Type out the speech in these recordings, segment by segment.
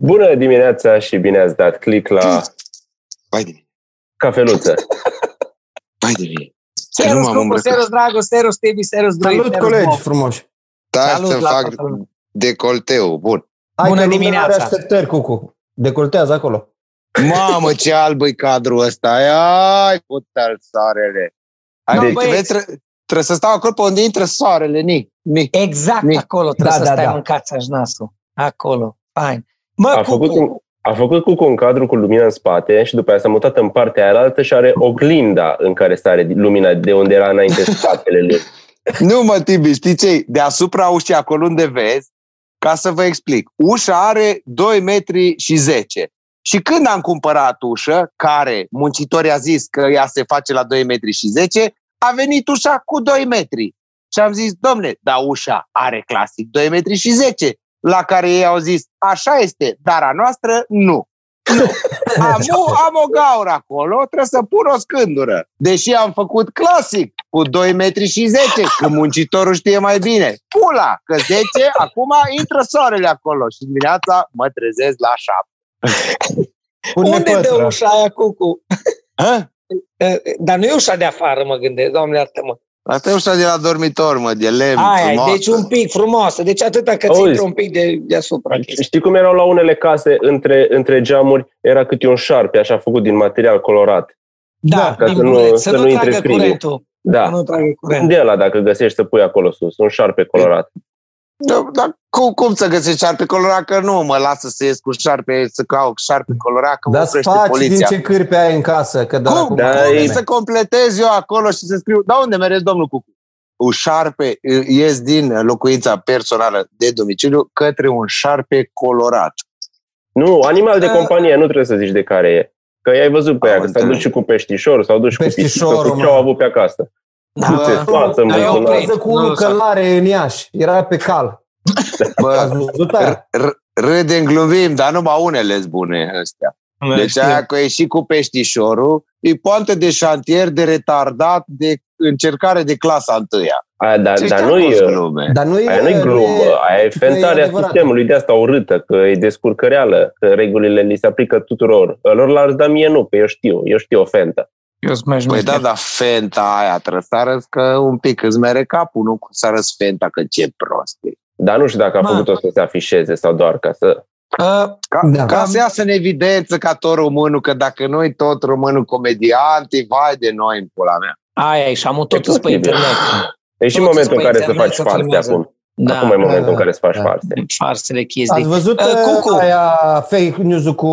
Bună dimineața și bine ați dat click la Vai de mine. cafeluță. Vai de mine. Serus, Nu m-am Cucu, îmbrăcat. serus, Drago, serus, Tibi, serus, Doi, Salut, serus, colegi Bob. frumoși! Stai Salut să la fac toată lumea. decolteu. Bun. Hai Bună că lumea dimineața. Are așteptări, Cucu. Decoltează acolo. Mamă, ce alb e cadrul ăsta. Ai, putea soarele. Hai, Nu, deci, băieți. vezi, tre- trebuie să stau acolo pe unde intră soarele, ni. ni. Exact Mi- acolo trebuie Da, să da, stai da. mâncați aș nasul. Acolo. Fain. Mă, A făcut, Cucu, un, a făcut cu un cadru cu lumină în spate și după aia s-a mutat în partea aia altă și are oglinda în care sare lumina de unde era înainte spatele lui. Nu mă, Tibi, știți ce Deasupra ușii, acolo unde vezi, ca să vă explic, ușa are 2 metri și 10. Și când am cumpărat ușă, care muncitorii a zis că ea se face la 2 metri și 10, a venit ușa cu 2 metri. Și am zis, domne, dar ușa are clasic 2 metri și 10. La care ei au zis, așa este, dar a noastră nu. Nu. Am, o- am o gaură acolo, trebuie să pun o scândură. Deși am făcut clasic, cu 2 metri și 10, că muncitorul știe mai bine. Pula, că 10, acum intră soarele acolo și dimineața mă trezesc la 7. Pune unde pătră. dă ușa aia, Cucu? Hă? Eh, Dar nu e ușa de afară, mă gândesc, doamne iartă-mă. Asta e ușa de la dormitor, mă, de lemn, Aia, frumoasă. deci un pic frumoasă. Deci atâta că ți Auzi. intră un pic de, deasupra. chestia. Știi cum erau la unele case între, între geamuri? Era câte un șarpe așa făcut din material colorat. Da, ca din să nu- bulet, să să nu nu intre tragă frigul. curentul. Să Da. nu tragă curentul. Unde e ăla dacă găsești să pui acolo sus? Un șarpe colorat. Da, dar cum, cum să găsești șarpe colorat? Că nu mă lasă să ies cu șarpe, să caut șarpe colorat, că mă Dar oprește faci din poliția. ce cârpe ai în casă. Că de Cum? acum Da, Cum e- să completez eu acolo și să scriu, da unde mergeți domnul Cucu? Un șarpe, ies din locuința personală de domiciliu către un șarpe colorat. Nu, animal de Da. companie, nu trebuie să zici de care e. Că i-ai văzut pe Am ea, că s-a dus înțeles. și cu peștișorul, s-au dus și cu Peștișorul, pisică, cu ce mă. au avut pe acasă. Da, Uite, bă. față, Ai mă, oprit. Bază cu Nu, unul călare în Iași. Era pe cal. Ați Bă, văzut aia? r- r- râdem, glumim, dar numai unele sunt bune astea. Deci Știu. aia că e și cu peștișorul, e poantă de șantier de retardat de încercare de clasa întâia. Aia, dar, Ce dar ăștia nu nu-s e, glume. Dar nu e, aia nu e glumă, aia e că fentarea adevărat. sistemului de asta urâtă, că e descurcăreală, că regulile li se aplică tuturor. Lor la dar mie nu, că eu știu, eu știu o fentă. Eu sunt mai Păi șmecher. da, dar fenta aia trebuie să arăți că un pic îți mere capul, nu să arăți fenta că ce prost e. Dar nu știu dacă a Mă. făcut-o să se afișeze sau doar ca să... Uh, Ca, Da. ca să iasă în evidență ca tot românul, că dacă noi tot românul comedianti, vai de noi în pula mea. aia e și am tot E pe posibil. internet. E și Toți momentul în pe care să internet faci se farse filmează. acum. Da, Acum e momentul da, în care să faci da. farse. farsele chestii. Ați văzut Uh, uh, Cucu. aia fake news-ul cu...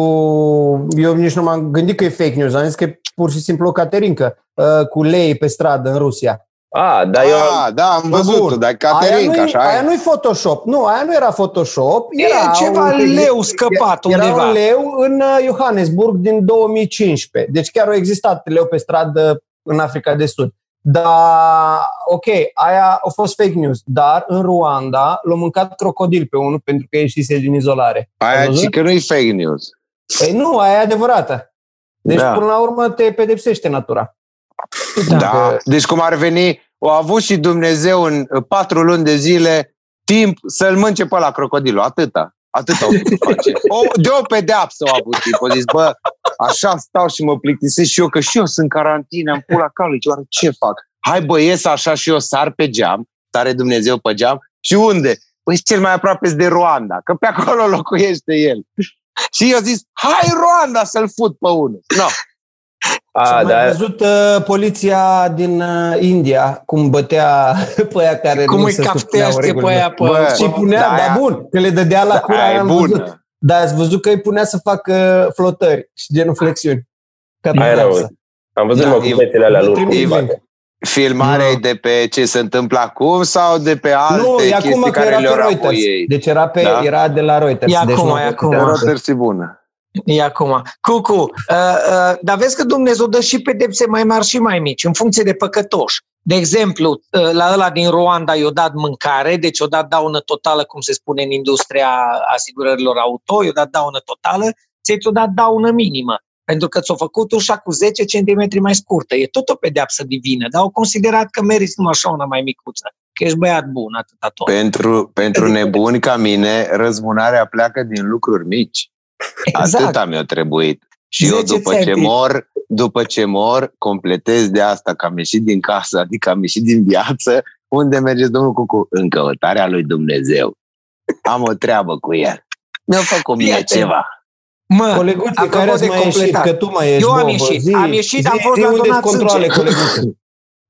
Eu nici nu m-am gândit că e fake news. Am zis că e pur și simplu o caterincă uh, cu lei pe stradă în Rusia. A, dar eu... Ah, da, am Bă, văzut-o, bun. dar Aia Caterinca, nu-i, așa aia e. nu-i Photoshop. Nu, aia nu era Photoshop. Era e ceva un- leu scăpat Era undeva. un leu în uh, Johannesburg din 2015. Deci chiar a existat leu pe stradă în Africa de Sud. Dar, ok, aia a fost fake news. Dar în Ruanda l-a mâncat crocodil pe unul pentru că ieșise din izolare. Aia Ai văzut? și că nu e fake news. Ei, nu, aia e adevărată. Deci, Da. până la urmă, te pedepsește natura. Da. da. Deci cum ar veni, o avut și Dumnezeu în uh, patru luni de zile timp să-l mânce pe la crocodilul. Atâta. Atâta au putut face. O, de o pedeapsă au avut timp. Au zis, bă, așa stau și mă plictisesc și eu, că și eu sunt în carantină, în pula calului. Oare ce fac? Hai bă, ies așa și eu sar pe geam, sare Dumnezeu pe geam. Și unde? Păi cel mai aproape de Rwanda, că pe acolo locuiește el. Și eu zis, hai Rwanda să-l fut pe unul. No. A, A, mai dar... văzut uh, poliția din uh, India cum bătea pe aia care Cum nu îi se supuneau cafteaște pe regulilor. aia pe... Bă, Și punea, Da, da, aia- bun, că le dădea la cura, Aia e am văzut. bună. Dar ați văzut că îi punea să facă flotări și genuflexiuni. Ca Aia era pedeapsă. Am văzut Da, da, e- cuvetele alea Vă lor. trimit cu- link. Filmarea Nu. e de pe ce se întâmplă acum sau de pe alte Nu, e chestii acum că care era le-au pe Reuters. ei? Deci era, pe, Da? era de la Reuters. E deci acum, nu e putea- acum. Reuters e bună. E acum. Cucu, uh, uh, dar vezi că Dumnezeu dă și pedepse mai mari și mai mici, în funcție de păcătoși. De exemplu, uh, la ăla din Rwanda i-o dat mâncare, deci i-o dat daună totală, cum se spune în industria asigurărilor auto, i-o dat daună totală, ți-o dat daună minimă. Pentru că ți-o făcut ușa cu 10 cm mai scurtă. E tot o pedeapsă divină, dar au considerat că meriți numai așa una mai micuță. Că ești băiat bun, atâta tot. Pentru, pentru nebuni ca mine, răzbunarea pleacă din lucruri mici. Exact. Atâta mi-a trebuit. Și eu 10 după ce centi. mor, după ce mor, completez de asta că am ieșit din casă, adică am ieșit din viață. Unde mergeți, domnul Cucu? În căutarea lui Dumnezeu. Am o treabă cu el. Mi-a făcut mie Prieten. ceva. Mă, Coleguțe, apropo care ați de mai ieșit? completat. Că tu mai ești, Eu am bă, ieșit, zi, am ieșit, zi, am fost zi la unde donat controle, sânge. coleguțe.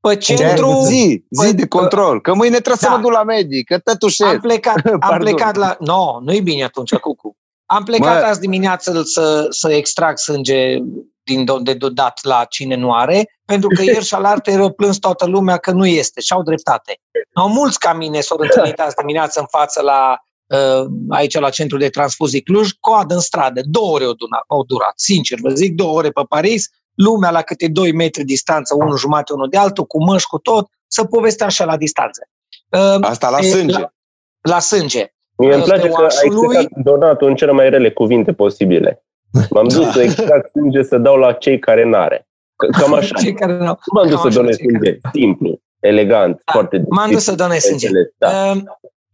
pe centru... Zi, zi de control. Că mâine trebuie să Da. mă duc la medic, că tătușesc. Am plecat, am Pardon. plecat la... Nu, no, nu-i bine atunci, Cucu. Am plecat Mă. azi dimineață să, să extrag sânge din do- de dat la cine nu are, pentru că ieri și alaltă erau plâns toată lumea că nu este și au dreptate. Au mulți ca mine s-au întâlnit azi dimineață în față la uh, aici la centrul de transfuzii Cluj, coadă în stradă, două ore au durat, au durat, sincer vă zic, două ore pe Paris, lumea la câte 2 metri distanță, unul jumate, unul de altul, cu măști, cu tot, să povestea așa la distanță. Uh, Asta la e, sânge. La, la sânge. Mie îmi Pe place că ai oașului- explicat donatul în cele mai rele cuvinte posibile. M-am dus Da. să extrag sânge să dau la cei care n-are. C- Cam așa. Cei care n-au. Nu m-am dus Cam să așa, donez cei care- sânge. Simplu, elegant, Da, foarte M-am dus să donez sânge. înțeles, Da. Uh,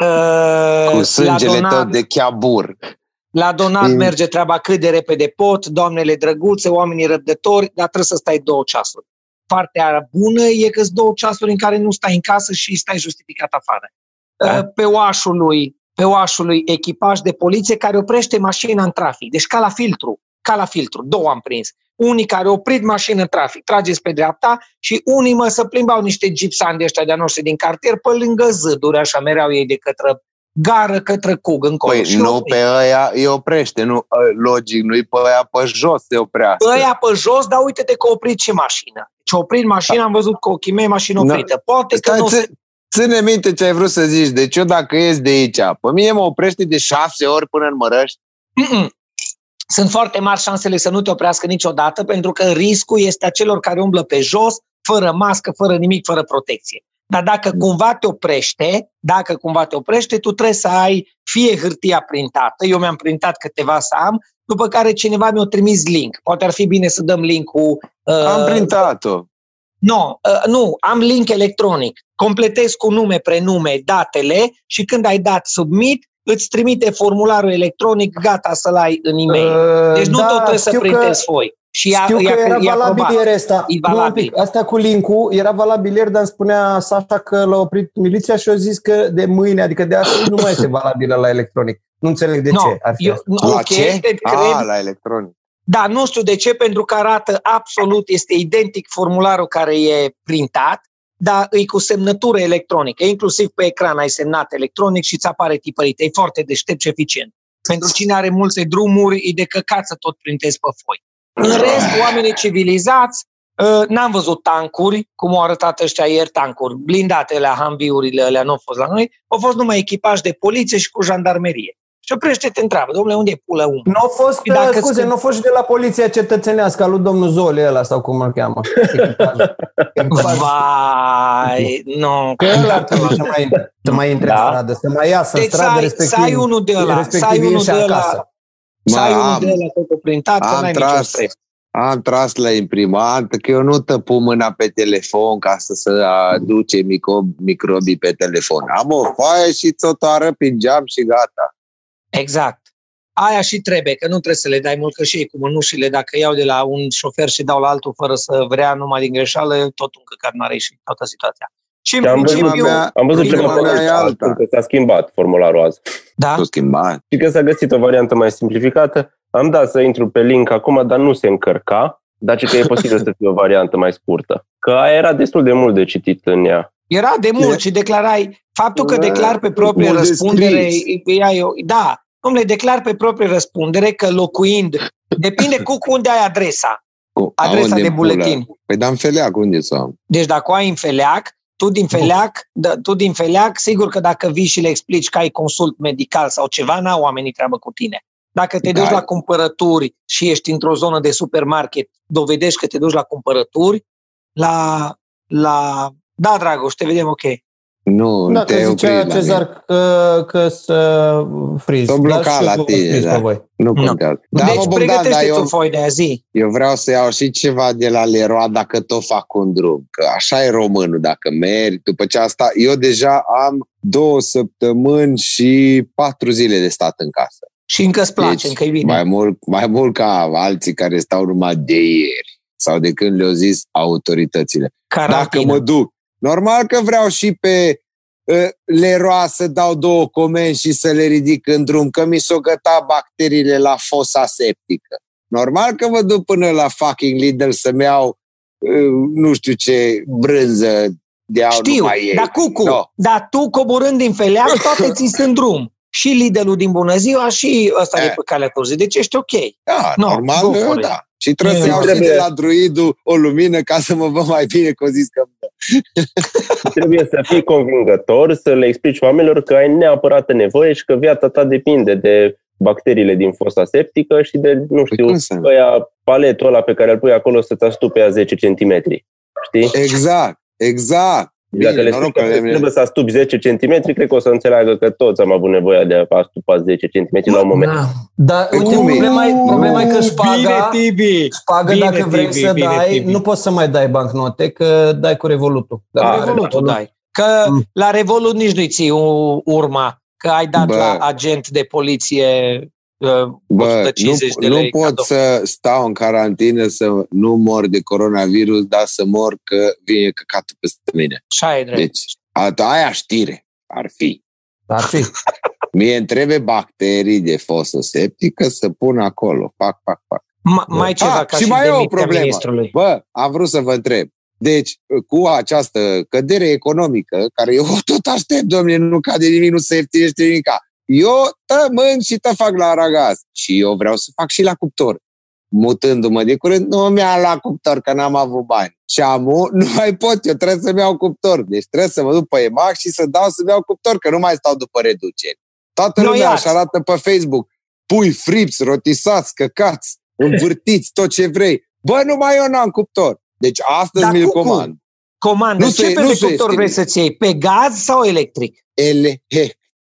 uh, Cu sângele la donat, tău de chiabur. La donat Mm. merge treaba cât de repede pot, doamnele drăguțe, oamenii răbdători, dar trebuie să stai două ceasuri. Partea bună e că sunt două ceasuri în care nu stai în casă și stai justificat afară. Da. Uh, Pe oașului, pe oașului echipaj de poliție care oprește mașina în trafic. Deci ca la filtru, ca la filtru, două am prins. Unii care au oprit mașină în trafic, trageți pe dreapta și unii mă să plimbau niște gipsani de ăștia de-a noștri din cartier pe lângă zăduri, așa mereau ei de către gară, către cug încolo. Păi Și nu opri. pe ăia îi oprește, nu, ă, logic, nu-i pe ăia pe jos se oprească. ăia pe jos, dar uite-te că a oprit și mașina. Ce a oprit mașina, am văzut cu ochii mei mașina Da. oprită. Poate că Stai, nu... ține, ține minte ce ai vrut să zici. Deci eu dacă ies de aici, pe mine mă oprește de șase ori până în Mărăști. Mm-mm. Sunt foarte mari șansele să nu te oprească niciodată, pentru că riscul este a celor care umblă pe jos, fără mască, fără nimic, fără protecție. Dar dacă cumva te oprește, dacă cumva te oprește, tu trebuie să ai fie hârtia printată, eu mi-am printat câteva să am, după care cineva mi-a trimis link. Poate ar fi bine să dăm link-ul. Uh, Am printat-o. No, uh, nu, am link electronic. Completezi cu nume, prenume, datele și când ai dat submit, îți trimite formularul electronic gata să-l ai în e-mail. Deci nu da, tot trebuie să știu că- printezi foi. Și ea, Știu că ea, era e valabil aprobat. ieri asta. E Nu, un valabil. pic. Asta cu link-ul era valabil ieri, dar îmi spunea Sasha că l-a oprit miliția și a zis că de mâine, adică de astăzi, nu mai este valabilă la electronic. Nu înțeleg de No, ce ar fi eu, asta. nu, La ok, ce? te cred, A, la electronic. Da, nu știu de ce, pentru că arată absolut, este identic formularul care e printat, dar îi cu semnătură electronică. Inclusiv pe ecran ai semnat electronic și îți apare tipărit. E foarte deștept și eficient. Pentru cine are multe drumuri, e de căcat să tot printezi pe foi. În rest, oamenii civilizați, uh, n-am văzut tancuri, cum au arătat ăștia ieri tancuri, blindate la hambiurile alea nu au fost la noi, au fost numai echipaj de poliție și cu jandarmerie. Și oprește te întreabă, domnule, unde e pulă unul? Nu a fost, Și dacă scuze, sunt- nu a fost și de la poliția cetățenească, a lui domnul Zole ăla sau cum îl cheamă. Echipajul. Echipajul. Vai, nu. Că ăla ar trebui să mai, să mai intre Da. în stradă, să mai iasă în Deci să stradă, ai, respectiv, să ai unul de ăla, să ai respectiv unul și de ăla, acasă. să ai Mă, unul am- de ăla tot printat, că am n-ai niciun tras. stres. Am tras la imprimantă că eu nu tăpu mâna pe telefon ca să se aduce micro, microbii pe telefon. Am o foaie și ți-o toară prin geam și gata. Exact. Aia și trebuie, că nu trebuie să le dai mult, că și ei cu mânușile, dacă iau de la un șofer și dau la altul fără să vrea numai din greșeală, tot un căcat mare și toată situația. Și în Și am văzut, principiu, mea- am văzut prima ceva mea pe e alta. alta. că s-a schimbat formularul azi. da, S-o schimbat. Și că s-a găsit o variantă mai simplificată. Am dat să intru pe link acum, dar nu se încărca. Dar ce că e posibil să fie o variantă mai scurtă. Că aia era destul de mult de citit în ea. Era de mult E- și declarai, faptul că Da, declar pe proprie mult de răspundere, scris. ea e o- da, domnule, declar pe proprie răspundere că locuind, depinde cu cu unde ai adresa, Cu- adresa unde de în pula? buletin. Păi dar în feleac, unde să am? Deci dacă o ai în feleac, tu din feleac, da, tu din feleac, sigur că dacă vii și le explici că ai consult medical sau ceva, n-au oamenii treabă cu tine. Dacă te duci Da. la cumpărături și ești într-o zonă de supermarket, dovedești că te duci la cumpărături, la, la... Da, Dragoș, te vedem ok. Nu, Da, te că opri zicea la mine. Cezar că, că să friz. S-o bloca la tine, da. Voi. Nu Nu. contează. Da, deci mă, Bogdan, dar pregătește tu eu, foi de aia zi. eu vreau să iau și ceva de la Leroy dacă tot fac un drum. Că așa e românul, dacă mergi. După ce asta, eu deja am două săptămâni și patru zile de stat în casă. Și încă îți place, Deci, încă e bine. Mai mult, mai mult ca alții care stau numai de ieri sau de când le-au zis autoritățile. Dacă Carantină. mă duc, normal că vreau și pe uh, Leroy să dau două comenzi și să le ridic în drum, că mi s-o găta bacteriile la fosa septică. Normal că mă duc până la fucking Lidl să-mi iau uh, nu știu ce brânză de au Știu, numai ei. dar Cucu, No. dar tu coborând din feleac, toate ți sunt drum. Și Lidl-ul din bună ziua și ăsta de Eh. pe calea curzii. Deci ești ok. Da, No, normal, go for it. da. Și trebuie să Nu, iau și trebuie- de la druidul o lumină ca să mă văd mai bine, că o zis că Trebuie să fii convingător, să le explici oamenilor că ai neapărat nevoie și că viața ta depinde de bacteriile din fosa septică și de, nu știu, cum să nu? ăia, paletul ăla pe care îl pui acolo să-ți astupe a 10 cm. Știi? Exact, exact. Bine, Dacă le spui noroc că că le- trebuie să astupi 10 cm, cred că o să înțeleagă că toți am avut nevoie de a astupa 10 cm la un moment. Da. Dar Păi uite, cum e? problema e, problema e că șpaga, Bine, Tibi! șpaga Bine, dacă vrei Tibi, să bine, dai, Tibi. nu poți să mai dai bancnote, că dai cu revolutul. Da, Dacă Revolutul dai. Că Mm. la Revolut nici nu-i ții u- urma, că ai dat Bă. la agent de poliție uh, Bă, 150 nu, de nu lei pot cadou. să stau în carantină să nu mor de coronavirus, dar să mor că vine căcatul peste mine. Așa e drept. Deci, a, aia știre ar fi. Ar fi. Mie îmi trebuie bacterii de fosă septică să pun acolo. Pac, pac, pac. Ma, mai ceva Ah, ca și și, mai e o demisia problemă. ministrului. Bă, am vrut să vă întreb. Deci, cu această cădere economică, care eu tot aștept, domnule, nu cade nimic, nu se ieftinește nimica. Eu tămân și te fac la aragaz. Și eu vreau să fac și la cuptor. Mutându-mă de curând, nu mi-a la cuptor, că n-am avut bani. Și amu, nu mai pot, eu trebuie să-mi iau cuptor. Deci trebuie să mă duc pe EMAG și să dau să-mi iau cuptor, că nu mai stau după reduceri. Toată Noi lumea azi. își arată pe Facebook. Pui, frips, rotisați, căcați, învârtiți, tot ce vrei. Bă, numai eu n-am cuptor. Deci astăzi Dar mi-l cu- cu- comand. Comandă, Nu ce se- fel nu de se cuptor ieftin. vrei să-ți iei? Pe gaz sau electric?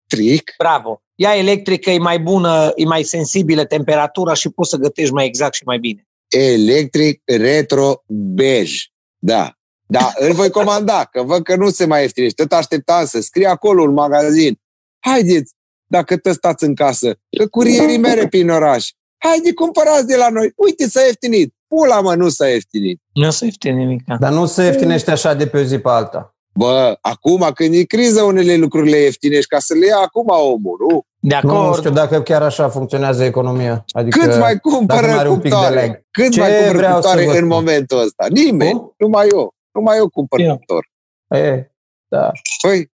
Electric. Bravo. Ia electrică, e mai bună, e mai sensibilă temperatura și poți să gătești mai exact și mai bine. Electric retro bej. Da. Da, îl voi comanda, că văd că nu se mai ieftinește. Tot așteptam să scrie acolo un magazin. Haideți, dacă tot stați în casă, că curierii mere prin oraș. Haide, cumpărați de la noi. Uite, s-a ieftinit. Pula mă, nu s-a ieftinit. Nu o să ieftin nimic. Dar nu se ieftinește așa de pe o zi pe alta. Bă, acum când e criză, unele lucruri le ieftinești ca să le ia acum omul, nu? De Nu acord. știu dacă chiar așa funcționează economia. Adică, Cât mai dacă cumpără n-are un pic de cuptoare? lag. Cât Ce mai cumpără vreau să cuptoare vă în spun? momentul ăsta? Nimeni. Cum? Numai eu. Numai eu cumpăr Eu. cuptor. E, da. Păi,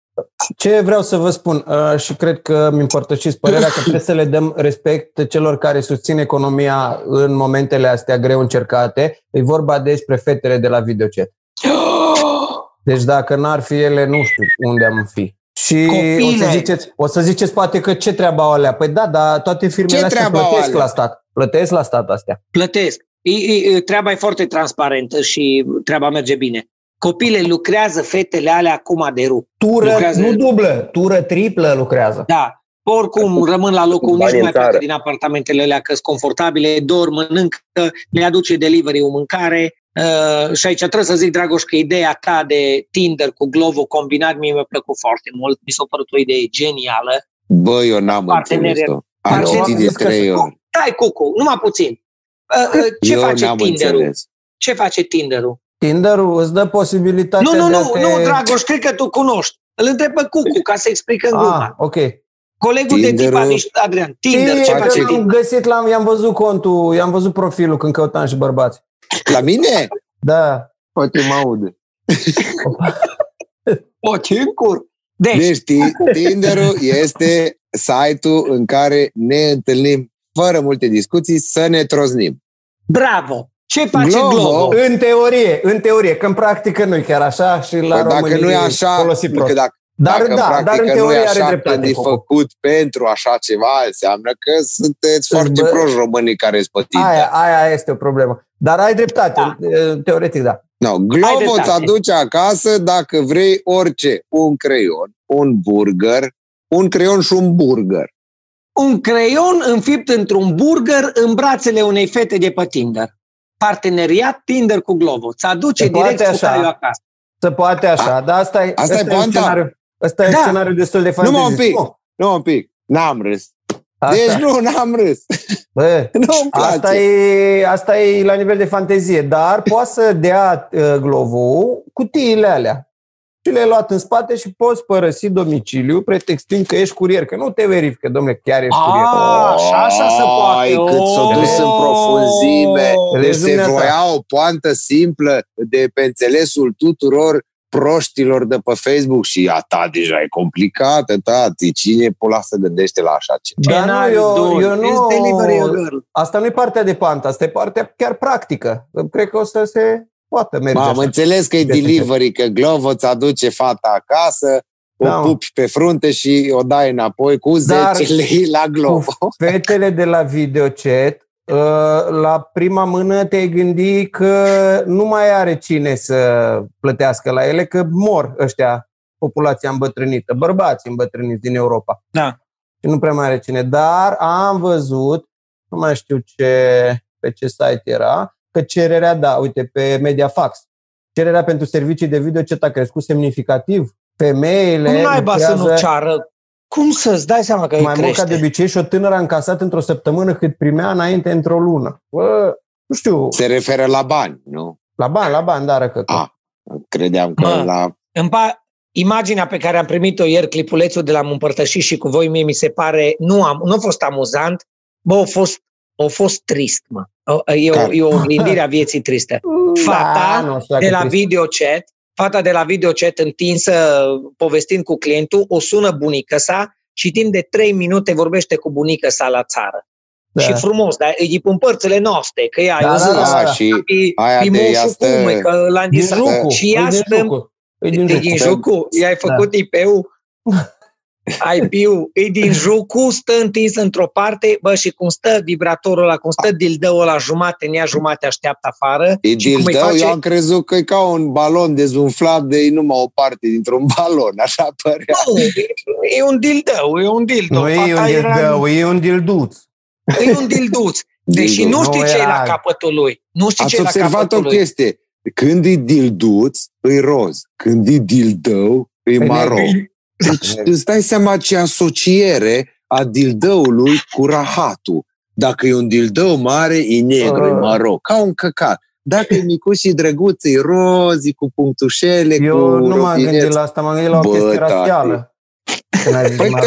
Ce vreau să vă spun uh, și cred că îmi împărtășiți părerea că trebuie să le dăm respect celor care susțin economia în momentele astea greu încercate. E vorba despre fetele de la videochat. Deci dacă n-ar fi ele, nu știu unde am fi. Și Copile! o să, ziceți, o să ziceți poate că ce treaba au alea? Păi da, dar toate firmele Ce astea treaba au plătesc alea? la stat. Plătesc la stat astea. Plătesc. E, e, e, treaba e foarte transparentă și treaba merge bine. Copile lucrează fetele alea acum de rup. Tură, Lucrează- nu dublă, tură triplă lucrează. Da. Oricum rămân la locul, nici Bani nu în mai pleacă țară. din apartamentele alea că sunt confortabile, dorm, mănâncă, le aduce delivery o mâncare. Uh, și aici trebuie să zic, Dragoș, că ideea ta de Tinder cu Glovo combinat mie mi-a plăcut foarte mult. Mi s-a părut o idee genială. bă, eu n-am Parteneriat. înțeles-o. Am Parteneriat. citit de Zis că trei se- ori. Stai, Cucu, numai puțin. Uh, uh, ce eu face n-am Tinderul? înțeles. Ce face Tinderul? Tinderul îți dă posibilitatea Nu, nu, de a nu, te... nu, Dragoș, cred că tu cunoști. Îl întreb pe Cucu ca să explică în Ah, gluma. ok. Colegul de tip, Tinderul- Aniș- Adrian, Tinder, Știi ce că face Tinderul? am Tinder? găsit, l-am, i-am văzut contul, i-am văzut profilul când căutam și bărbați. La mine? Da. Poate mă aude. O, ce încur. Deci, Deci, ti- Tinderul este site-ul în care ne întâlnim fără multe discuții să ne troznim. bravo. Ce face Glovo? Glovo? În teorie, în teorie, că în practică nu e chiar așa și la Păi dacă românii nu e așa, folosi că prost. dacă, Dar dacă da, în dar în practică teorie nu e are așa dreptate. când e Coco. făcut pentru așa ceva, înseamnă că sunteți foarte Bă- proști românii care sunt pe Tinder. Aia, aia este o problemă. Dar ai dreptate, teoretic da. No, Glovo dreptate. îți aduce acasă dacă vrei orice. Un creion, un burger, un creion și un burger. Un creion înfipt într-un burger în brațele unei fete de pe Tinder. Parteneriat Tinder cu Glovo. Ți aduce Se poate direct așa. fotaiul acasă. Se poate așa, dar asta e, asta e ăsta e un poanta. Scenariu, ăsta e Da. un scenariu destul de Numai un fantezist. pic. Nu un pic. N-am râs. Asta, Deci nu, n-am râs. bă, Nu-mi place. asta, e, asta e la nivel de fantezie, dar poate să dea uh, Glovo cutiile alea. Și le-ai luat în spate și poți părăsi domiciliu pretextând că ești curier, că nu te verifică, domnule, chiar ești curier. Ah, și așa se poate. Ai, cât s-o dus în Oh! profunzime. Deci Vezi, se dumneata. voia o poantă simplă de pe înțelesul tuturor proștilor de pe Facebook și a ta deja e complicată, tati. Cine pula se gândește la așa ceva? Dar nu, eu, eu nu... Delivery a girl. Asta nu e partea de pantă, asta e partea chiar practică. Cred că o să se poată merge Am așa. înțeles că e De ce? delivery, că Glovo îți aduce fata acasă, o Da, mă. pupi pe frunte și o dai înapoi cu 10 Dar lei la Glovo. Fetele de la videochat, uh, la prima mână te-ai gândi că nu mai are cine să plătească la ele, că mor ăștia, populația îmbătrânită, bărbați îmbătrâniți din Europa. Da. Și nu prea mai are cine. Dar am văzut, nu mai știu ce, pe ce site era, că cererea, da, uite, pe Mediafax, cererea pentru servicii de videochat a crescut semnificativ. Femeile Cum naiba să nu lucrează ceară? Cum să-ți dai seama că îi mai mult ca de crește? obicei și o tânără a încasat într-o săptămână cât primea înainte într-o lună. Bă, nu știu, Se referă la bani, nu? la bani, la bani, dar că A, credeam că Mă. la... Îmi pa- Imaginea pe care am primit-o ieri, clipulețul de l-am împărtășit și cu voi, mie mi se pare, nu, am, nu a fost amuzant, bă, a fost, a fost trist, mă. O- E o, Care? e o oglindire a vieții triste. Fata Da, nu știu dacă de la trist. videochat, fata de la videochat întinsă, povestind cu clientul, o sună bunica sa și timp de trei minute vorbește cu bunica sa la țară. Da. Și frumos, dar e pe părțile noastre, că ea, Da, eu da, zic, da, A, da. și e, aia e de ea moșul stă- cum, e, că l-am Din zis, jucu. și ea e din stă jucu. E din E jucu. din jucu? I-ai făcut IP-ul? IP-ul, e din jucu, stă întins într-o parte, bă, și cum stă vibratorul ăla, cum stă dildăul ăla jumate în ea, jumate așteaptă afară. E și cum îi dildău, face- eu am crezut că e ca un balon dezumflat de numai o parte dintr-un balon, așa părea. Nu, e, e un dildău, e un dildău. Nu e un Fata era- dildău, e un dilduț. E un dilduț. Deși Dilduț. nu știi Nu ce e la era- capătul lui. Nu știi ce Ați e la observat capătul o lui. chestie. Când e dilduț, e roz. Când e dildău, e negru. maro. Deci îți dai seama ce asociere a dildăului cu rahatul. Dacă e un dildău mare, e negru, e Ah. maro, ca un căcat. Dacă e micuț și drăguț, e roz, e cu punctușele, Eu cu nu m-am robinețe. gândit la asta, m-am gândit la o Bă, chestie tati. rasială. Când ai zis Păi maro.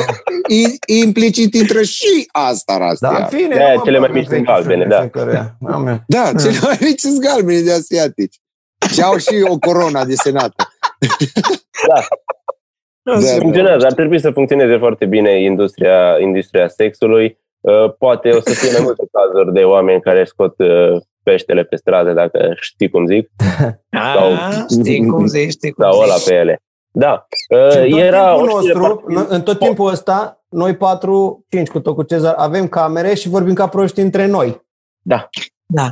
I- implicit intră și asta, Da, Rastia. în fine, De-aia nu mă cele mai bag în mici sunt fetișuri galbene, da. fiecăruia. Amen. Da, cele mai mici sunt galbene de asiatici. Și au și o corona de senat. Da, da. Funcționează, ar trebui să funcționeze foarte bine industria, industria sexului. Uh, Poate o să fie mai multe cazuri de oameni care scot uh, peștele pe stradă, dacă știi cum zic, A, știi cum zici, știi cum sau ăla zici. pe ele. Da. Și Uh, în tot Era timpul o știre nostru, foarte- în- în tot timpul ăsta, noi patru, cinci cu tot cu Cezar, avem camere și vorbim ca proști între noi. Da. Da.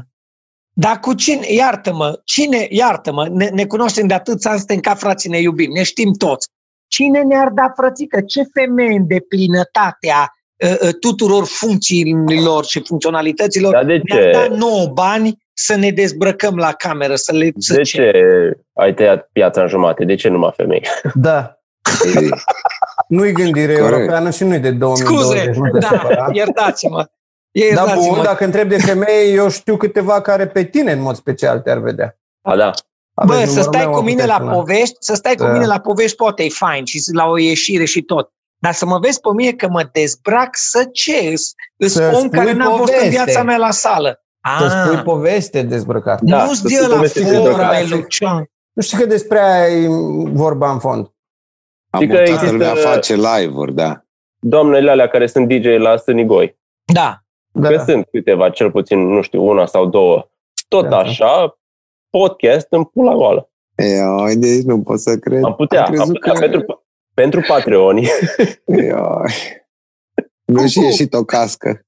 Dar cu cine, iartă-mă, cine, iartă-mă, ne, ne cunoaștem de atâția ani, suntem ca frații, ne iubim, ne știm toți. Cine ne-ar da frățică? Ce femeie în deplinătatea uh, uh, tuturor funcțiilor și funcționalităților Dar de ne-ar da ce? nouă bani să ne dezbrăcăm la cameră, să le... Să De ce ai tăiat piața în jumate? De ce numai femei? Da. Ei, Nu-i gândire Corect. europeană și nu-i de 2020. Scuze, nu te da, supăra. iertați-mă. Da, Iertați-mă. bun, dacă întreb de femei, eu știu câteva care pe tine în mod special te-ar vedea. A, da. Bă, Aveți să numărul stai meu, cu mă mine puteți la suna. povești, să stai cu Da. mine la povești poate e fain și la o ieșire și tot. Dar să mă vezi pe mine că mă dezbrac să ce? Îs, îs Să om spui care n-a fost în poveste. viața mea la sală. Să spui Ah, poveste dezbrăcat. Da, nu-ți să de spui la poveste forme, dezbrăcate. Lucian. Nu știu că despre aia e vorba în fond. Am Știi că mutat există- lumea face live-uri, da. Doamnele alea care sunt DJ la Sânigoi. Da. Da. Că sunt câteva, cel puțin, nu știu, una sau două. Tot Da. așa, podcast în pula goală. Ei, deci nu pot să cred. Am putea, Am am crezut putea că- pentru, pentru Patreoni. Ei, Mi-a și ieșit o cască.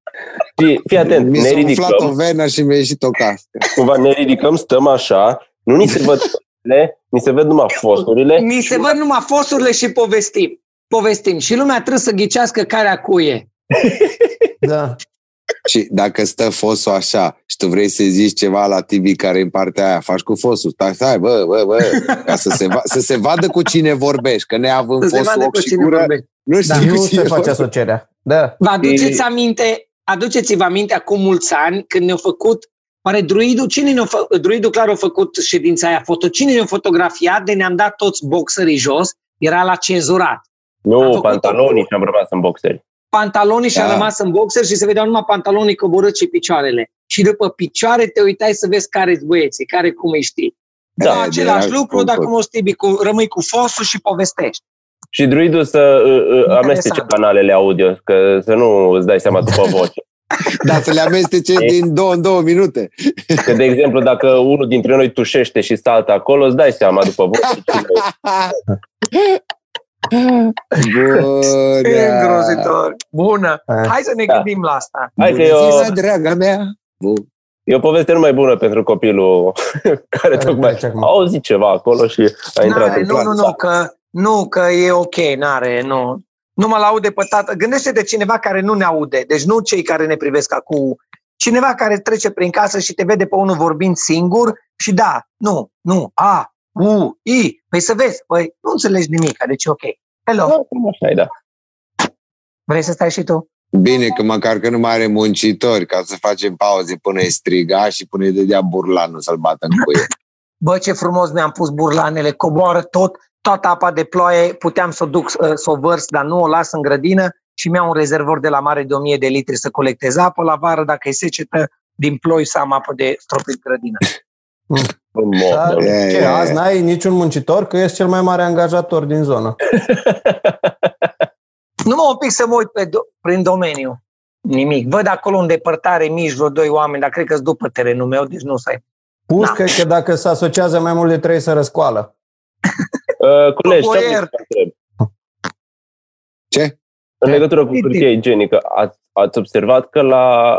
Și fii atent, Mi ne s-a umflat o ridicăm, venă și mi-a ieșit o cască. cumva ne ridicăm, stăm așa, nu ni se văd fosturile, ni se văd numai fosturile. Ni se văd numai fosurile și povestim. Povestim. Și lumea trebuie să ghicească care acuie. Da. Și dacă stă fosul așa și tu vrei să zici ceva la TV care e în partea aia, faci cu fosul. Stai, stai, bă, bă, bă, ca să se, va- să se vadă cu cine vorbești, că neavând Să se vadă fosul ochi cu și cine gură, vorbești. nu Da. știu Nu cu se cine face vorbești. asocierea. Da. Vă aduceți aminte, aduceți-vă aminte acum mulți ani când ne-au făcut Oare druidul, cine ne-a fă, druidul clar a făcut ședința aia foto, cine ne-a fotografiat de ne-am dat toți boxerii jos, era la cenzurat. Nu, pantalonii și am rămas în boxeri. Pantalonii și-a Da. rămas în boxer și se vedeau numai pantalonii coborâți și picioarele. Și după picioare te uitai să vezi care sunt băieții, care cum îi știi. Da, Da, același era lucru, dacă confort. mă stibi, cu, rămâi cu fosul și povestești. Și druidul să uh, uh, Interesant. amestece canalele audio, că să nu îți dai seama după voce. Dar să le amestece din două în două minute. Că, de exemplu, dacă unul dintre noi tușește și saltă acolo, îți dai seama după voce. cine- Bună! E îngrozitor. Bună. Eh. Hai să ne Da. gândim la asta. Hai că Bună e o, ziua, draga mea! Bun. e o poveste numai bună pentru copilul care tocmai trece acum. a auzit ceva acolo și a intrat N-are, în nu, plan. nu, nu, că, nu, că e ok, n-are, nu. Nu mă laude pe tată. Gândește de cineva care nu ne aude, deci nu cei care ne privesc acum. Cineva care trece prin casă și te vede pe unul vorbind singur și da, nu, nu, a, u, i. Păi să vezi, păi nu înțelegi nimic, deci e ok. Hello, Da, cam Așa e, da. vrei să stai și tu? Bine că măcar că nu mai are muncitori ca să facem pauze până îi striga și până îi dădea burlanul să-l bată în cuie. Bă, ce frumos mi-am pus burlanele, coboară tot, toată apa de ploaie, puteam să o duc, uh, să o vărs, dar nu o las în grădină și mi-am un rezervor de la mare de 1000 de litri să colectez apă la vară, dacă e secetă, din ploi să am apă de stropit grădină. Frumos, Da, domnule. ce, azi n-ai niciun muncitor, că ești cel mai mare angajator din zonă. Nu mă un pic să mă uit pe do- prin domeniu. Nimic. Văd acolo în depărtare mici vreo doi oameni, dar cred că sunt după terenul meu, deci nu să Pușcă că dacă se asociază mai mult de trei să răscoală. Uh, colegi, Boier. ce am să întreb? Ce? În legătură cu hârtia igienică, ați, ați observat că la,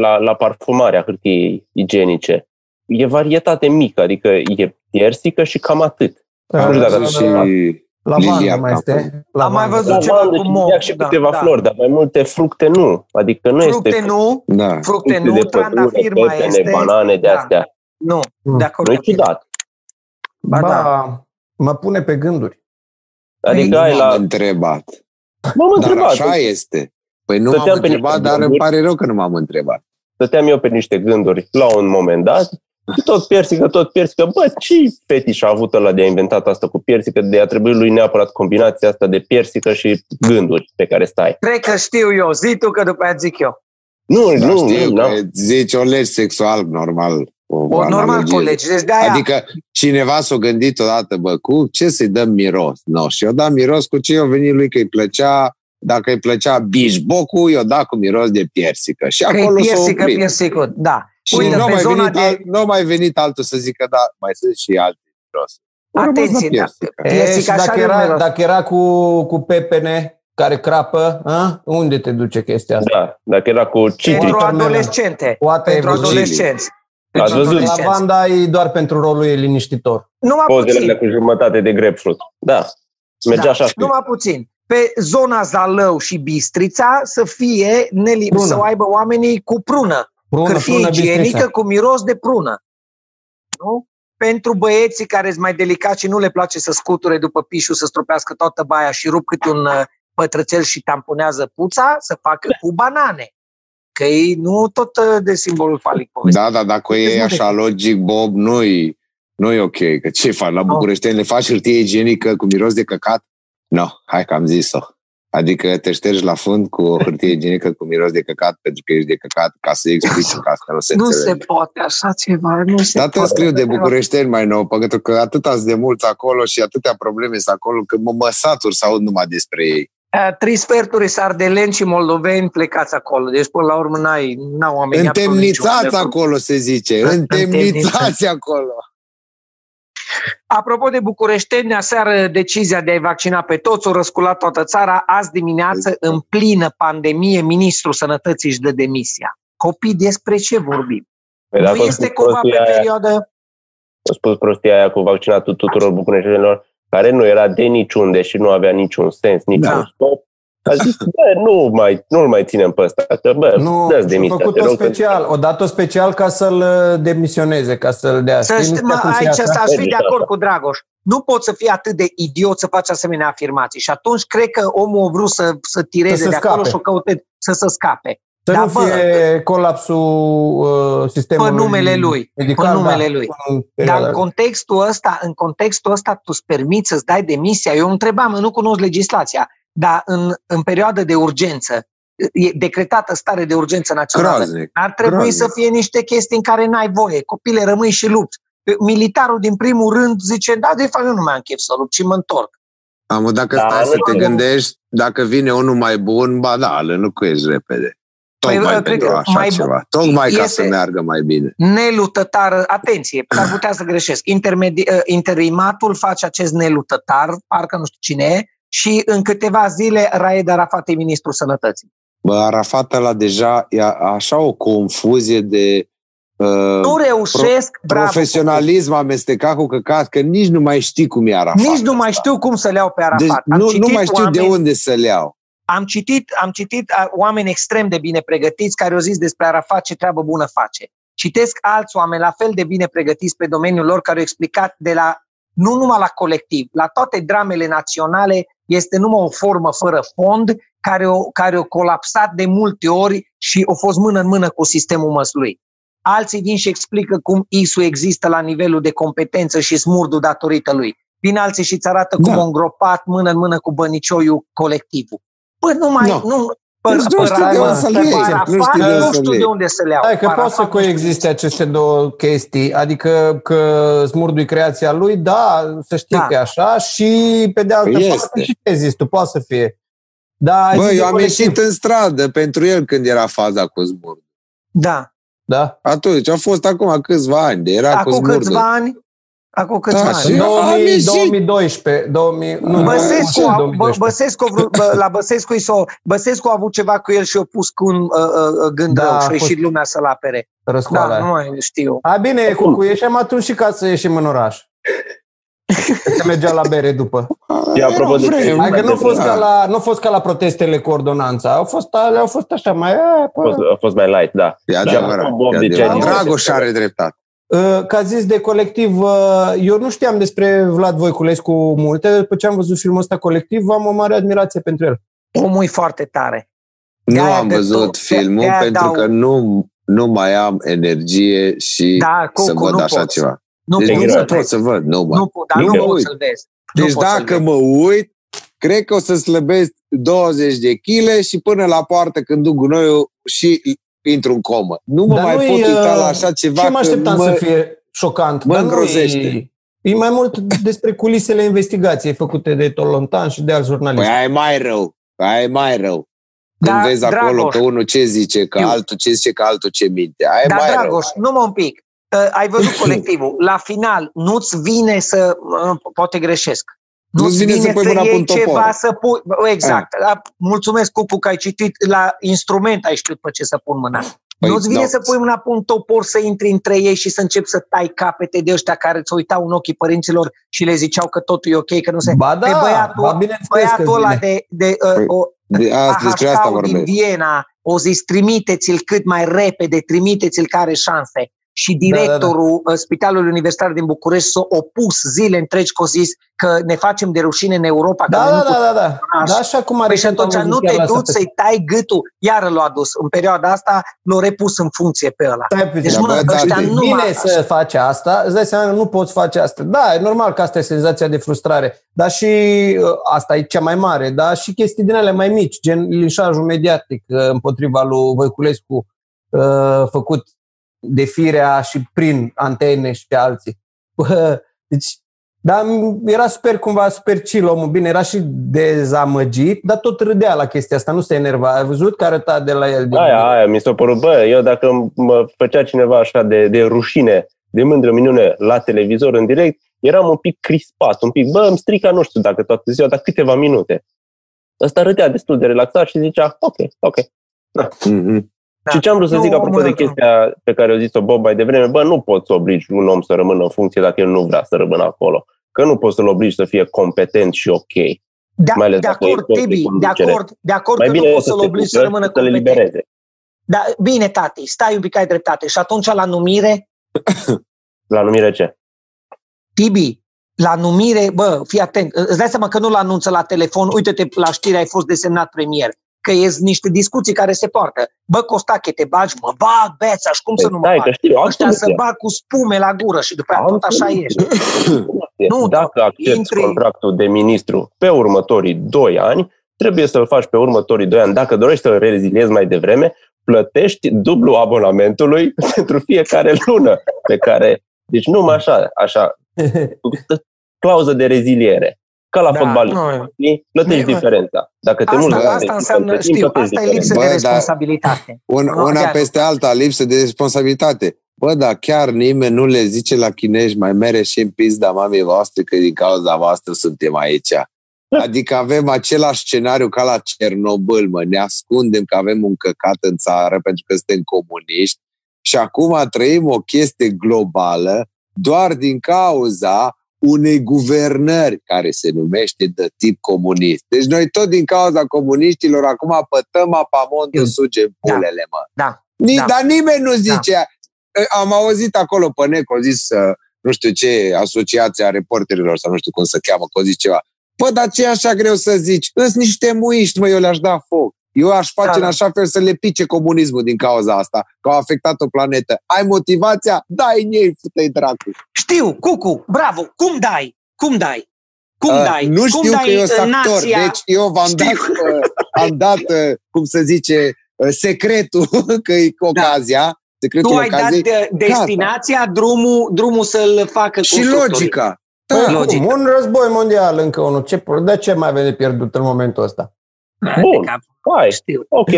la, la parfumarea hârtiei igienice e varietate mică, adică e piersică și cam atât. Nu știu dacă Am ați văzut observat. și Lavandă liliac mai am este. Am mai Lavandă. văzut ceva Lavandă cu și mou, liliac și da, câteva da. flori, dar mai multe fructe nu. Adică nu Fructe este nu, Da. fructe fructe nu, de pădure, trandafir mai pepene, este. banane de Da. astea. Nu, Mm. de acord. Nu e cu tine. ciudat. Ba, Ba, da. mă pune pe gânduri. Adică Nu ai m-am la... întrebat. M-am Dar întrebat. așa este. Păi nu Stăteam m-am pe întrebat, niște dar îmi gânduri. pare rău că nu m-am întrebat. Stăteam eu pe niște gânduri la un moment dat și tot piersică, tot piersică. Bă, ce fetiș a avut ăla de a inventat asta cu piersică, de a trebui lui neapărat combinația asta de piersică și gânduri pe care stai. Cred că știu eu. Zi tu că după aia zic eu. Nu, Dar nu, știu nu, că nu. zici o legi sexual normal. O, O, normal, analogie. colegi. Deci de-aia, Adică cineva s-a gândit odată, bă, cu ce să-i dăm miros? No, și eu dat miros cu ce i-a venit lui că îi plăcea, dacă îi plăcea bișbocul, i-o dat cu miros de piersică. Și că e acolo s-a piersică, oprit. piersicul. Da. Și Uite, nu a pe mai, zona venit de- al, nu a mai venit altul să zică, da, mai sunt și alte miros. A rămas la Atenție, da. piersică. E, Piersică și așa dacă de era, miros. dacă era cu, cu pepene care crapă, a? unde te duce chestia asta? Da, dacă era cu citric. Pentru Watermelon. adolescente. Poate Pentru ai văzut. adolescenți. Ați Pentru văzut? adolescenți. Lavanda e doar pentru rolul ei liniștitor. Numai Pozele puțin. alea cu jumătate de grapefruit. Da, mergea Da, așa. numai puțin. Pe zona Zalău și Bistrița să fie neli- Prună. să o aibă oamenii cu prună. Prună, Hârtie prună, igienică bistrița. cu miros de prună. Nu? Pentru băieții care sunt mai delicați și nu le place să scuture după pișul, să stropească toată baia și rup câte un uh, pătrățel și tamponează puța, să facă cu banane. Că ei nu tot uh, de simbolul falic povestea. Da, dar dacă Deci e nu așa logic, Bob, nu-i, nu-i ok. Că ce faci? La București le faci hârtie igienică cu miros de căcat? Nu, no, hai că am zis-o. Adică te ștergi la fund cu o hârtie igienică cu miros de căcat pentru că ești de căcat ca să explici că asta nu se Nu înțelege. se poate așa ceva, nu se Dar te poate. scriu de bucureșteni mai nou, pentru că atâta sunt de mulți acolo și atâtea probleme sunt acolo, că mă, mă satur să aud numai despre ei. Uh, Trei sferturi sardeleni și moldoveni plecați acolo. Deci, până la urmă, n-ai, n-au oamenii absolut Întemnițați niciun- acolo, se zice. Întemnițați. Întemnițați acolo. Apropo de bucureșteni, aseară decizia de a-i vaccina pe toți o răsculat toată țara. Azi dimineață, în plină pandemie, Ministrul Sănătății își dă demisia. Copii, despre ce vorbim? Păi nu dacă au este spus cumva pe prostia aia- perioadă... a spus prostia aia cu vaccinatul tuturor bucureștenilor, care nu era de niciunde și nu avea niciun sens, niciun Da. scop. A zis, bă, nu mai, nu-l mai ținem pe ăsta, că bă, Nu, dă-ți și-a demisia, te făcut-o rog, că- special, o dat-o special ca să-l uh, demisioneze, ca să-l dea. Să Știi, știi, nu mă, știa cum se aici iasă? s-aș fi de Merge acord asta. cu Dragoș. nu poți să fii atât de idiot să faci asemenea afirmații. Și atunci cred că omul a vrut să, să tireze Să de se acolo scape. și o căute să se scape. Să Da, nu bă, fie colapsul uh, sistemului Pe numele lui, medical, pe numele da, lui. în Dar perioada- în contextul ăsta, în contextul ăsta tu îți permiți să-ți dai demisia. Eu întrebam, nu cunosc legislația, dar în, în perioadă de urgență, e decretată stare de urgență națională. Groaznic. Ar trebui groaznic. să fie niște chestii în care n-ai voie. Copile, rămâi și lupți. Militarul din primul rând zice, da, de fapt eu nu mai am chef să lupt și mă întorc. Am, dacă Da, stai nu să te știu. gândești, dacă vine unul mai bun, ba da, le înlocuiești repede. Tocmai Păi, cred pentru că așa mai bun- ceva. Tocmai ca este- să meargă mai bine. Nelutătar, atenție, ar putea să greșesc. Intermedi- uh, interimatul face acest nelutătar, parcă nu știu cine e, și în câteva zile Raed Arafat e ministrul sănătății. Bă, Arafat ăla deja e așa o confuzie de uh, Nu reușesc, bravo, profesionalism amestecat cu căcat, că nici nu mai știi cum e Arafat. nici nu mai ăsta. știu cum să le iau pe Arafat. Deci, Am nu, nu citit mai știu de oameni- unde să le iau. Am citit, am citit uh, oameni extrem de bine pregătiți care au zis despre Arafat ce treabă bună face. Citesc alți oameni la fel de bine pregătiți pe domeniul lor care au explicat de la, nu numai la colectiv, la toate dramele naționale este numai o formă fără fond care o, care o colapsat de multe ori și a fost mână în mână cu sistemul măslui. Alții vin și explică cum ISU există la nivelul de competență și smurdul datorită lui. Vin alții și îți arată cum Da. da. au îngropat mână în mână cu bănicioiul colectivul. Bă, nu mai, No. nu, Deci nu știu de unde să le iei, Arafat, nu știu de unde nu să știu le de iei. unde să le iau. Hai că Arafat pot să nu știu. coexiste aceste două chestii, adică că smurdul e creația lui, da, să știi Da. că e așa, și pe de altă Păi parte este. și ce zis tu, poate să fie. Da, ai Bă, zis de eu am colectiv. ieșit în stradă pentru el când era faza cu zmurd. Da. Da. Atunci, a fost acum câțiva ani, de era cu Acum zmurdul. câțiva ani, acum câțiva Da, ani. și- În am 2000, ieșit. 2012, 2000, nu, Băsescu, nu, a, bă, 2012. Băsescu, a vrut- bă, la Băsescu, i s-o, Băsescu a avut ceva cu el și a pus cu un uh, uh, gând Da, rău a și a fost- ieșit lumea să-l apere. Răscoala Da, aia. nu mai știu. A, bine, Cucu, ieșeam atunci și ca să ieșim în oraș. Se mergea la bere după. Și apropo de ce- Hai că nu a fost Da. ca la, nu a fost ca la protestele cu ordonanța. Au fost, ale au fost așa mai... A, A fost, a fost mai light, da. E Da, adevărat. Bob, e de ce ai adevărat. zis? Dragoș are dreptate. Uh, Că a zis de colectiv, uh, eu nu știam despre Vlad Voiculescu multe, după ce am văzut filmul ăsta colectiv, am o mare admirație pentru el. Omul e foarte tare. Nu De-aia am de văzut tot- filmul de-aia pentru dau- că nu, nu mai am energie și Da, să Cucu, văd nu așa poți. ceva. Nu Deci poți nu să pot vezi. să văd, nu mai. Nu, po- dar Nu nu mă poți uit. să-l vezi. Nu Deci poți să-l dacă vezi. mă uit, cred că o să slăbesc 20 de kg și până la poartă când duc gunoiul și intru în comă. Nu mă Dar mai nu-i, pot uita uh, la așa ceva Ce mă că așteptam mă... să fie șocant? mă dar nu îngrozește. E, e mai mult despre culisele investigației făcute de Tolontan și de alți Păi jurnaliști. aia e mai rău. Aia e mai rău. Când Da, vezi acolo Dragoș. că unul ce zice, că Eu. altul ce zice, că altul ce minte. Aia e Dar, mai rău. Dragoș, numai un pic. Uh, ai văzut colectivul. La final, nu-ți vine să... Uh, poate greșesc. Nu-ți vine să pui mâna pe iei un topor. ceva să pui... Bă, Exact. La, mulțumesc, Cucu, că ai citit. La instrument ai știut pe ce să pun mâna. Păi, nu-ți vine da. să pui mâna pe un topor, să intri între ei și să începi să tai capete de ăștia care îți uitau în ochii părinților și le ziceau că totul e ok, că nu se... Ba da, Pe băiatul- ba bineînțeles că Băiatul ăla vine. de, de uh, Păi, o, De, a, despre asta AHK-ul din vorbesc. Viena o zis trimiteți-l cât mai repede, trimiteți-l care are șanse. Și directorul da, da, da. Spitalului Universitar din București s-a opus zile întregi că a zis că ne facem de rușine în Europa. că Da, noi da, nu da, da, da. Așa. Da, așa cum are Păi și atunci nu te duci să-i tai gâtul. Iar l-a adus. În perioada asta l-a repus în funcție pe ăla. Stai puțin. Deci, Da, mă, bă, da, ăștia de- nu Bine mai să faci asta, îți dai seama că nu poți face asta. Da, e normal că asta e senzația de frustrare, dar și uh, asta e cea mai mare, dar și chestii din ele mai mici, gen linșajul mediatic uh, împotriva lui Voiculescu, uh, făcut de firea și prin antene și pe alții. Bă, Deci, dar era super cumva, super chill omul, bine, era și dezamăgit, dar tot râdea la chestia asta, nu se enerva. Ai văzut că arăta de la el? din- Aia, aia, mi s-a părut, bă, eu dacă mă făcea cineva așa de, de rușine, de mândră minune la televizor în direct, eram un pic crispat, un pic, bă, îmi strica, nu știu dacă toată ziua, dar câteva minute. Ăsta râdea destul de relaxat și zicea, ok, ok. Mhm. Da. Și ce am vrut să Nu, zic apropo mă, de nu. chestia pe care o zis-o Bob mai devreme, bă, nu poți să obligi un om să rămână în funcție dacă el nu vrea să rămână acolo. Că nu poți să-l obligi să fie competent și ok. Da, Mai ales de dacă e acord, post de Tibi, de conducere. acord, de acord Mai că nu bine poți să să-l se obligi să ducă rămână și să le competent. libereze. Da, bine, tati, stai un pic, ai dreptate. Și atunci la numire, La numire ce? Tibi, la numire, bă, fii atent, îți dai seama că nu-l anunță la telefon, uite-te, la știri ai fost desemnat premier, că ies niște discuții care se poartă. Bă, Costache, te bagi, mă bag, beța, și cum Păi să nu mă stai, bag? că știu, Ăștia asta să bag cu spume la gură și după aia tot așa ești. Nu, Dacă accepti intri- contractul de ministru pe următorii 2 ani, trebuie să-l faci pe următorii 2 ani. Dacă dorești să-l reziliezi mai devreme, plătești dublu abonamentului pentru fiecare lună pe care... Deci numai așa, așa, clauză de reziliere. Ca la Da, fotbal. nu. Plătești Bă, diferența. Dacă te mulți Asta, asta înseamnă, știu, asta e lipsă Bă, de dar- responsabilitate. Un, Nu, una chiar. peste alta, lipsă de responsabilitate. Bă, dar chiar nimeni nu le zice la chinezi, mai mere și în pizda mamei voastre că din cauza voastră suntem aici. Adică avem același scenariu ca la Cernobâl, mă, ne ascundem că avem un căcat în țară pentru că suntem comuniști și acum trăim o chestie globală doar din cauza unei guvernări care se numește de tip comunist. Deci noi tot din cauza comuniștilor acum pătăm apamontul, Eu- sugem pulele, mă. Da. Ni, Da. Dar nimeni nu zice. Am auzit acolo pe Neco, a zis, uh, nu știu ce, Asociația Reporterilor sau nu știu cum se cheamă, că a zis ceva. Bă, dar ce e așa greu să zici? Îs niște muiști, mă, eu le-aș da foc. Eu aș face Da, în da. așa fel să le pice comunismul din cauza asta, că au afectat o planetă. Ai motivația? Dai în ei, fute dracu. Știu, Cucu, bravo, cum dai? Cum dai? Cum Uh, dai? Nu cum știu dai că eu uh, sunt actor, nația? deci eu v-am dat, Știu. uh, am dat, uh, cum să zice, uh, secretul, că e ocazia, secretul Tu ai dat ocaziei. de, destinația, drumul, drumul să-l facă Și constructorii. logica. Păi, Da. logic. cum? Un război mondial încă unul. Ce, de ce mai avem de pierdut în momentul ăsta? Bun. Cap, Hai, Știu. ok,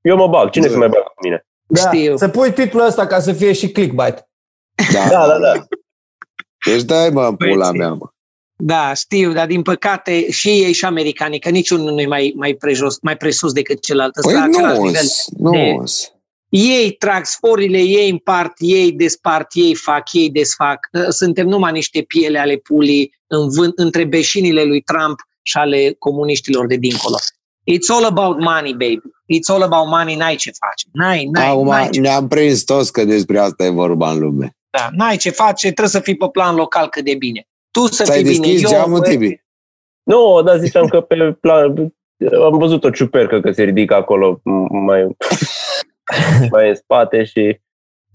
eu mă bag. Cine Bă. se mai bagă cu mine? Da, Știu. Să pui titlul ăsta ca să fie și clickbait. Da, Da, da, da. Deci dai mă în pula Băieții. mea, mă. Da, știu, dar din păcate și ei și americanii, că niciunul nu e mai, mai, prejos, mai presus decât celălalt. Păi Ăsta la același nu, nivel. nu. de- Ei trag sporile, ei împart, ei despart, ei fac, ei desfac. Suntem numai niște piele ale pulii în vânt, între beșinile lui Trump și ale comuniștilor de dincolo. It's all about money, baby. It's all about money, n-ai ce face. N-ai, n-ai, Acum n-ai ce, ne-am prins toți că despre asta e vorba în lume. da, n-ai ce face, trebuie să fii pe plan local cât de bine. Tu să Ți-ai fii bine. deschis eu, geamul, bă, Tibi? Nu, dar ziceam că pe plan... Am văzut o ciupercă că se ridică acolo m- mai, mai în spate și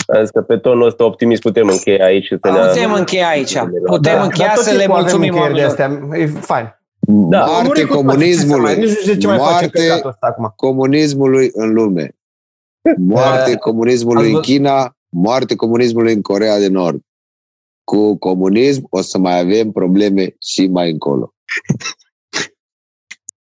am zis că pe tonul ăsta optimist putem încheia aici. și Să ne Putem încheia aici. Putem încheia dar tot să le timpul avem mulțumim încheieri de oamenilor. astea. E fain. Da. Am Moarte murit cu toții, ce să mai- comunismului. Nici nu știu de ce mai face Moarte căcatul ăsta acum. comunismului în lume. Moarte Da. comunismului Ați în vă- China, moarte comunismului în Corea de Nord. Cu comunism o să mai avem probleme și mai încolo.